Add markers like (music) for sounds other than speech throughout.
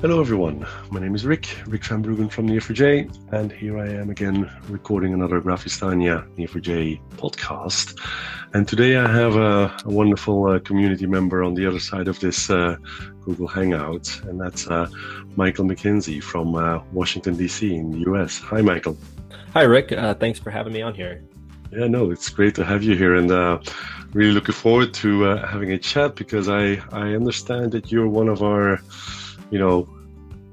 Hello, everyone. My name is Rik, Rik van Bruggen from Neo4j, and here I am again recording another Graphistania Neo4j podcast. And today I have a, a wonderful uh, community member on the other side of this uh, Google Hangout, and that's uh, Michael McKenzie from uh, Washington, D.C. in the U.S. Hi, Michael. Hi, Rik. Uh, thanks for having me on here. Yeah, no, it's great to have you here, and uh, really looking forward to having a chat because I, I understand that you're one of our you know,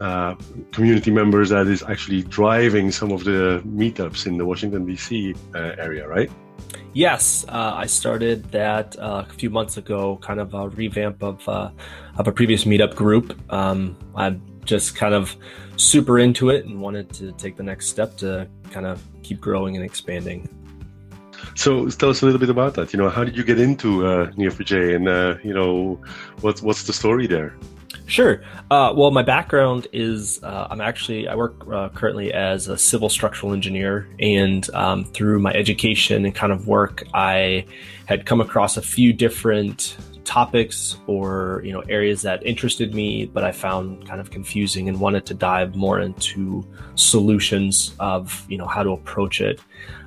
uh, community members that is actually driving some of the meetups in the Washington D.C. Uh, area, right? Yes, uh, I started that uh, a few months ago, kind of a revamp of uh, of a previous meetup group. Um, I'm just kind of super into it and wanted to take the next step to kind of keep growing and expanding. So tell us a little bit about that. You know, how did you get into uh, Neo4j, and uh, you know, what's what's the story there? Sure. Uh, well, my background is uh, I'm actually I work uh, currently as a civil structural engineer, and um, through my education and kind of work, I had come across a few different topics or you know areas that interested me, but I found kind of confusing and wanted to dive more into solutions of you know how to approach it,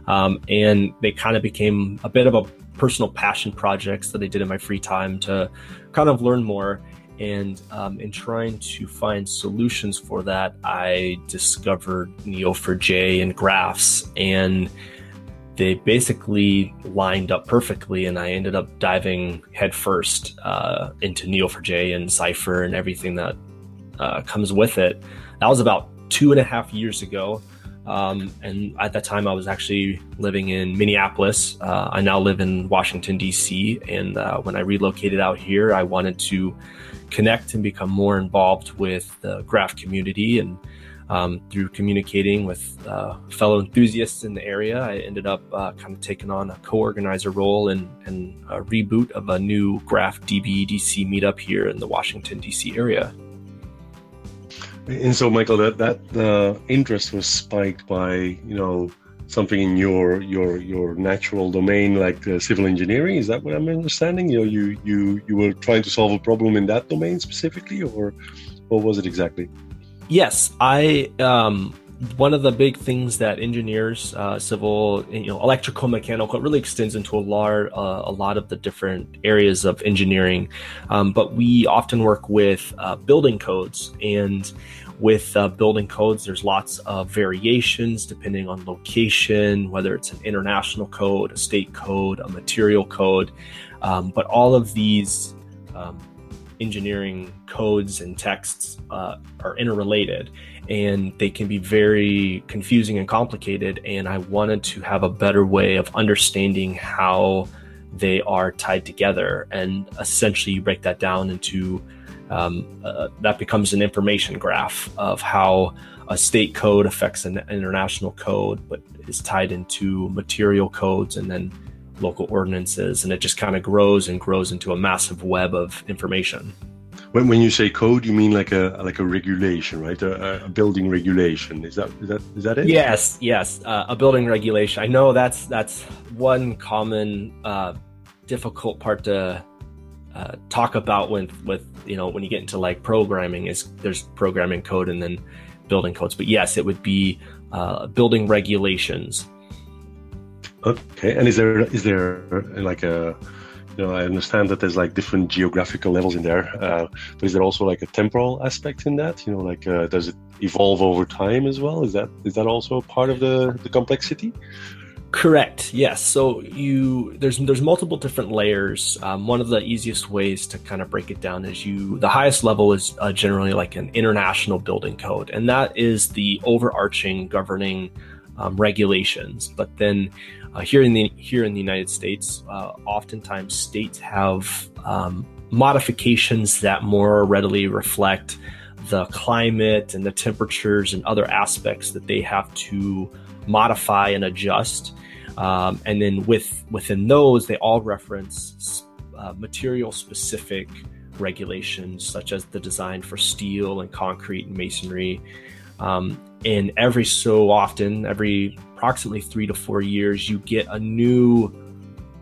um, and they kind of became a bit of a personal passion projects that I did in my free time to kind of learn more and um, in trying to find solutions for that, I discovered Neo4j and graphs, and they basically lined up perfectly. And I ended up diving headfirst uh, into Neo4j and Cypher and everything that uh, comes with it. That was about two and a half years ago. Um, and at that time, I was actually living in Minneapolis. Uh, I now live in Washington, D.C. And uh, when I relocated out here, I wanted to connect and become more involved with the graph community. And um, through communicating with uh, fellow enthusiasts in the area, I ended up uh, kind of taking on a co-organizer role and, a reboot of a new Graph DBDC meetup here in the Washington D.C. area. And so, Michael, that that interest was spiked by you know something in your your your natural domain like uh, civil engineering? Is that what i'm understanding? You know you you you were trying to solve a problem in that domain specifically or what was it exactly? Yes i um one of the big things that engineers, uh, civil, you know, electrical, mechanical, it really extends into a lot, uh, a lot of the different areas of engineering. Um, but we often work with uh, building codes, and with uh, building codes, there's lots of variations depending on location, whether it's an international code, a state code, a material code. Um, but all of these um, engineering codes and texts uh, are interrelated and they can be very confusing and complicated. And I wanted to have a better way of understanding how they are tied together and essentially you break that down into um, uh, that becomes an information graph of how a state code affects an international code, but is tied into material codes and then local ordinances. And it just kind of grows and grows into a massive web of information. When, when you say code, you mean like a like a regulation, right? A, a building regulation. Is that is that is that it? Yes, yes. Uh, a building regulation. I know that's that's one common uh, difficult part to uh, talk about when with you know when you get into like programming is there's programming code and then building codes. But yes it would be uh, building regulations. Okay and is there is there like a you know i understand that there's like different geographical levels in there uh, but is there also like a temporal aspect in that? You know like uh, does it evolve over time as well? Is that is that also part of the the complexity Correct. Yes. So you there's there's multiple different layers. Um, one of the easiest ways to kind of break it down is you the highest level is uh, generally like an international building code, and that is the overarching governing um, regulations. But then uh, here in the here in the United States, uh, oftentimes states have um, modifications that more readily reflect the climate and the temperatures and other aspects that they have to modify and adjust. Um, and then with within those, they all reference uh, material specific regulations, such as the design for steel and concrete and masonry. Um, and every so often, every approximately three to four years, you get a new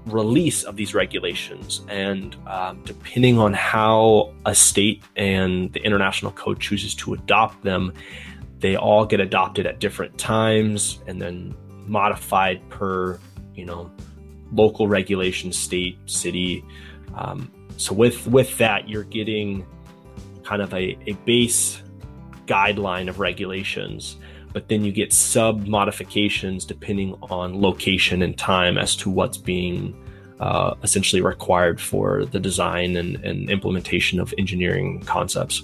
release of these regulations. And um, depending on how a state and the international code chooses to adopt them, they all get adopted at different times and then modified per, you know, local regulation, state, city. Um, so with with that, you're getting kind of a, a base guideline of regulations but then you get sub modifications depending on location and time as to what's being uh, essentially required for the design and, and, implementation of engineering concepts.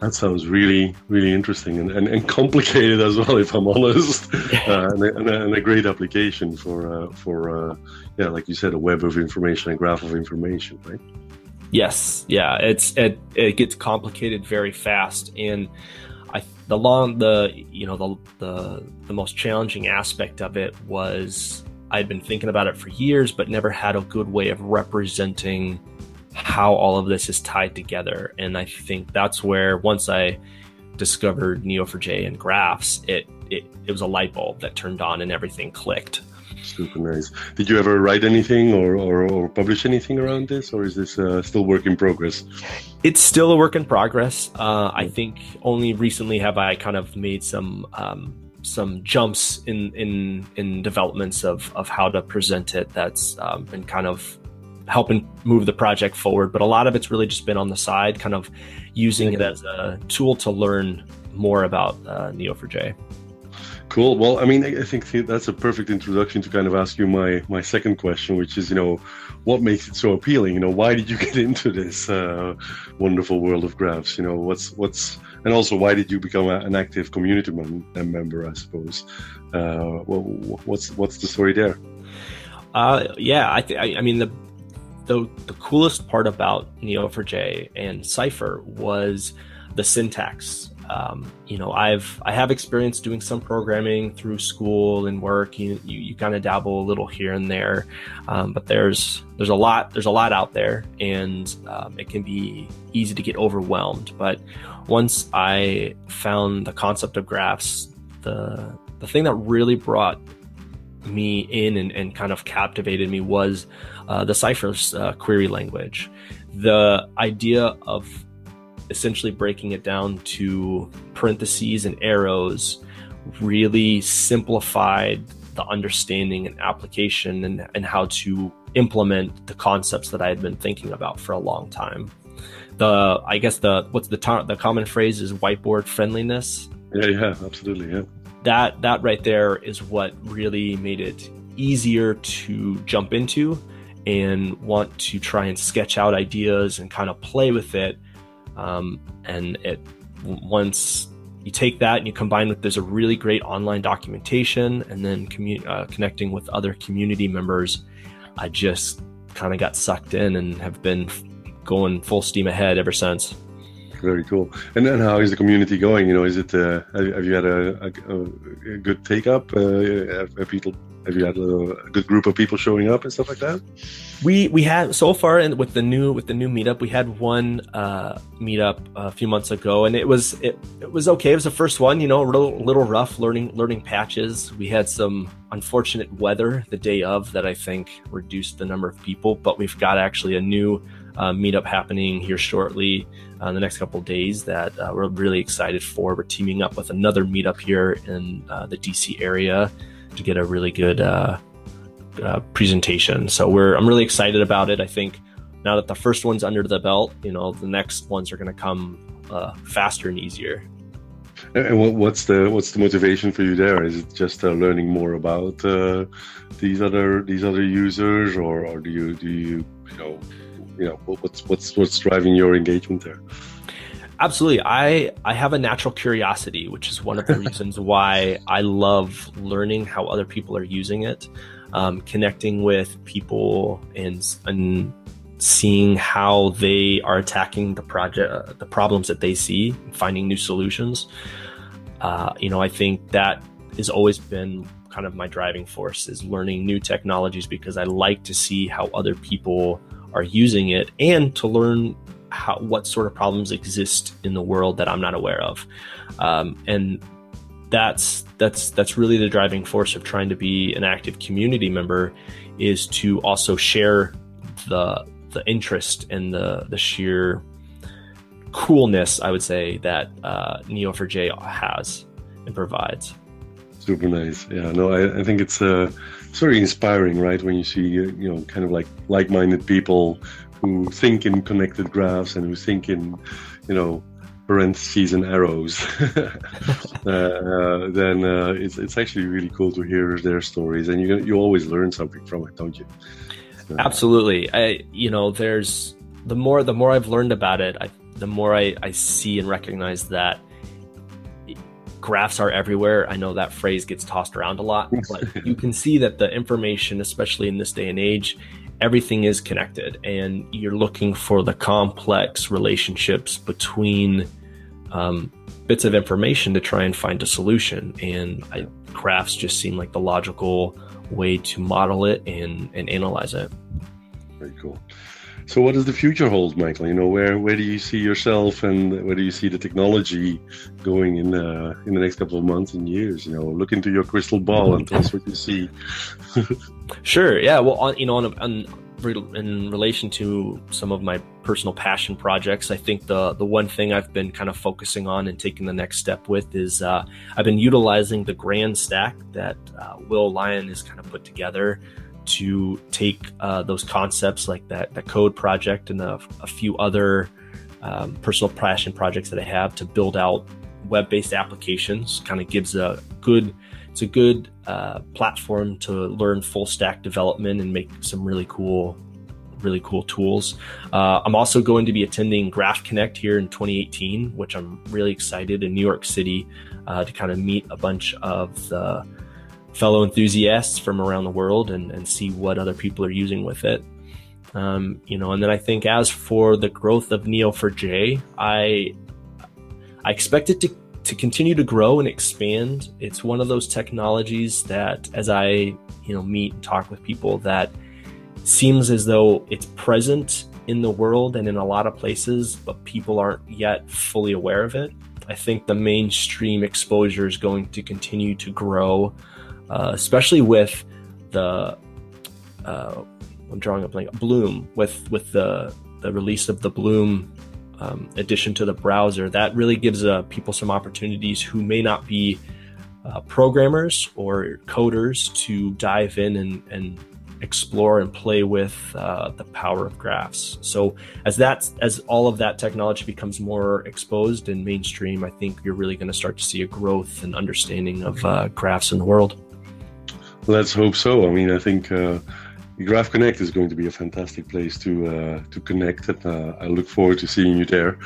That sounds really, really interesting and, and, and complicated as well, if I'm honest, (laughs) uh, and, a, and, a, great application for, uh, for uh, yeah, like you said, a web of information, a graph of information, right? Yes, yeah, it's it, it gets complicated very fast, and I the long the you know the the the most challenging aspect of it was I'd been thinking about it for years, but never had a good way of representing how all of this is tied together. And I think that's where once I discovered Neo4j and graphs, it, it it was a light bulb that turned on and everything clicked. Super nice. Did you ever write anything or, or, or publish anything around this, or is this uh, still work in progress? It's still a work in progress. Uh, I think only recently have I kind of made some um, some jumps in in in developments of of how to present it. That's um, been kind of helping move the project forward. But a lot of it's really just been on the side, kind of using it as a tool to learn more about uh, Neo4j. Cool. Well, I mean, I think that's a perfect introduction to kind of ask you my my second question, which is, you know, what makes it so appealing? You know, why did you (laughs) get into this uh, wonderful world of graphs? You know, what's what's and also why did you become a, an active community mem- member? I suppose. Uh, well, what's what's the story there? Uh, yeah, I, th- I, I mean the the the coolest part about Neo4j and Cypher was the syntax. Um, you know i've i have experience doing some programming through school and work. You you, you kind of dabble a little here and there um, but there's there's a lot there's a lot out there and um, it can be easy to get overwhelmed. But once i found the concept of graphs the the thing that really brought me in and, and kind of captivated me was uh, the Cypher's uh, query language the idea of essentially breaking it down to parentheses and arrows really simplified the understanding and application and, and how to implement the concepts that I had been thinking about for a long time. The I guess the what's the the common phrase is whiteboard friendliness. Yeah, yeah, absolutely, yeah. That that right there is what really made it easier to jump into and want to try and sketch out ideas and kind of play with it um, and it once you take that and you combine with there's a really great online documentation and then uh, connecting with other community members, I just kind of got sucked in and have been going full steam ahead ever since. Very cool. And then how is the community going? You know, is it uh, have you had a, a, a good take up? Uh, have people have you had a, good group of people showing up and stuff like that? We we had so far, and with the new with the new meetup, we had one uh, meetup a few months ago, and it was it, it was okay. It was the first one, you know, a little, little rough learning learning patches. We had some unfortunate weather the day of that I think reduced the number of people, but we've got actually a new uh, meetup happening here shortly uh, in the next couple days that uh, we're really excited for. We're teaming up with another meetup here in uh, the DC area to get a really good uh, uh, presentation. So we're I'm really excited about it. I think now that the first one's under the belt, you know, the next ones are going to come faster and easier. And what's the what's the motivation for you there? Is it just uh, learning more about uh, these other these other users, or, or do you do you you know you know what's what's what's driving your engagement there? Absolutely. I I have a natural curiosity, which is one of the (laughs) reasons why I love learning how other people are using it, um, connecting with people and and seeing how they are attacking the project, the problems that they see, finding new solutions. Uh, you know, I think that has always been kind of my driving force is learning new technologies because I like to see how other people are using it and to learn how what sort of problems exist in the world that I'm not aware of, um, and that's that's that's really the driving force of trying to be an active community member is to also share the the interest and the the sheer coolness, I would say, that uh, Neo4j has and provides. Super nice. Yeah, no, I, I think it's uh, it's very inspiring, right? When you see you know kind of like like-minded people who think in connected graphs and who think in you know parentheses and arrows, (laughs) uh, uh, then uh, it's it's actually really cool to hear their stories, and you you always learn something from it, don't you? So, Absolutely. I you know there's the more the more I've learned about it, I, the more I, I see and recognize that graphs are everywhere. I know that phrase gets tossed around a lot, but (laughs) you can see that the information, especially in this day and age, everything is connected and you're looking for the complex relationships between um, bits of information to try and find a solution. And I, graphs just seem like the logical way to model it and, and analyze it. Very cool so what does the future hold michael you know where where do you see yourself and where do you see the technology going in uh, in the next couple of months and years you know look into your crystal ball and tell us what you see (laughs) Sure. Yeah. Well, on, you know, on, on, in relation to some of my personal passion projects, I think the the one thing I've been kind of focusing on and taking the next step with is uh, I've been utilizing the Grand Stack that uh, Will Lyon has kind of put together to take uh, those concepts like that that code project and a, a few other um, personal passion projects that I have to build out web-based applications. Kind of gives a good it's a good uh, platform to learn full stack development and make some really cool really cool tools. Uh, I'm also going to be attending Graph Connect here in 2018, which I'm really excited in New York City uh, to kind of meet a bunch of the fellow enthusiasts from around the world and, and see what other people are using with it. Um, you know, and then I think as for the growth of Neo4j, I I expect it to to continue to grow and expand. It's one of those technologies that, as I you know meet and talk with people, that seems as though it's present in the world and in a lot of places, but people aren't yet fully aware of it. I think the mainstream exposure is going to continue to grow, uh, especially with the uh, I'm drawing a blank Bloom with with the the release of the Bloom um, addition to the browser, that really gives uh, people some opportunities who may not be uh, programmers or coders to dive in and, and explore and play with uh, the power of graphs. So as that as all of that technology becomes more exposed and mainstream, I think you're really going to start to see a growth and understanding of uh, graphs in the world. Let's hope so. I mean, I think uh, Graph Connect is going to be a fantastic place to uh, to connect. And, uh, I look forward to seeing you there.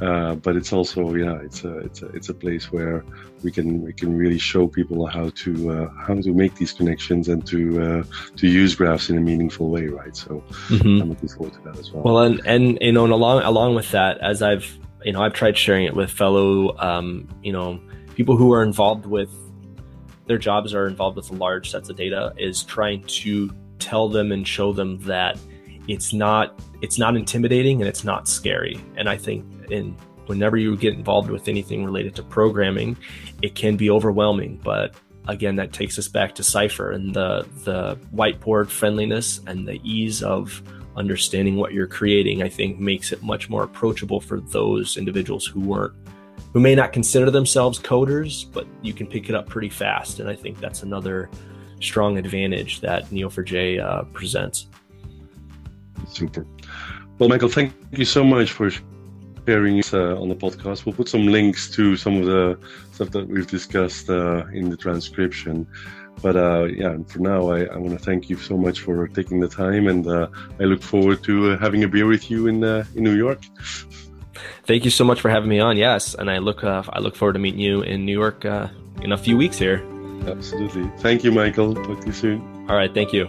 Uh, but it's also, yeah, it's a it's a it's a place where we can we can really show people how to uh, how to make these connections and to uh, to use graphs in a meaningful way, right? So mm-hmm. I'm looking forward to that as well. Well, and and you know, and along along with that, as I've you know, I've tried sharing it with fellow um, you know people who are involved with their jobs are involved with large sets of data is trying to tell them and show them that it's not it's not intimidating and it's not scary. And I think in whenever you get involved with anything related to programming, it can be overwhelming. But again, that takes us back to Cypher and the the whiteboard friendliness and the ease of understanding what you're creating. I think makes it much more approachable for those individuals who weren't who may not consider themselves coders, but you can pick it up pretty fast. And I think that's another strong advantage that Neo4j uh, presents. Super. Well, Michael, thank you so much for sharing uh, on the podcast. We'll put some links to some of the stuff that we've discussed uh, in the transcription. But uh, yeah, for now, I, I want to thank you so much for taking the time, and uh, I look forward to uh, having a beer with you in in New York. Thank you so much for having me on. Yes, and I look uh, I look forward to meeting you in New York uh, in a few weeks here. Absolutely. Thank you, Michael. Talk to you soon. All right. Thank you.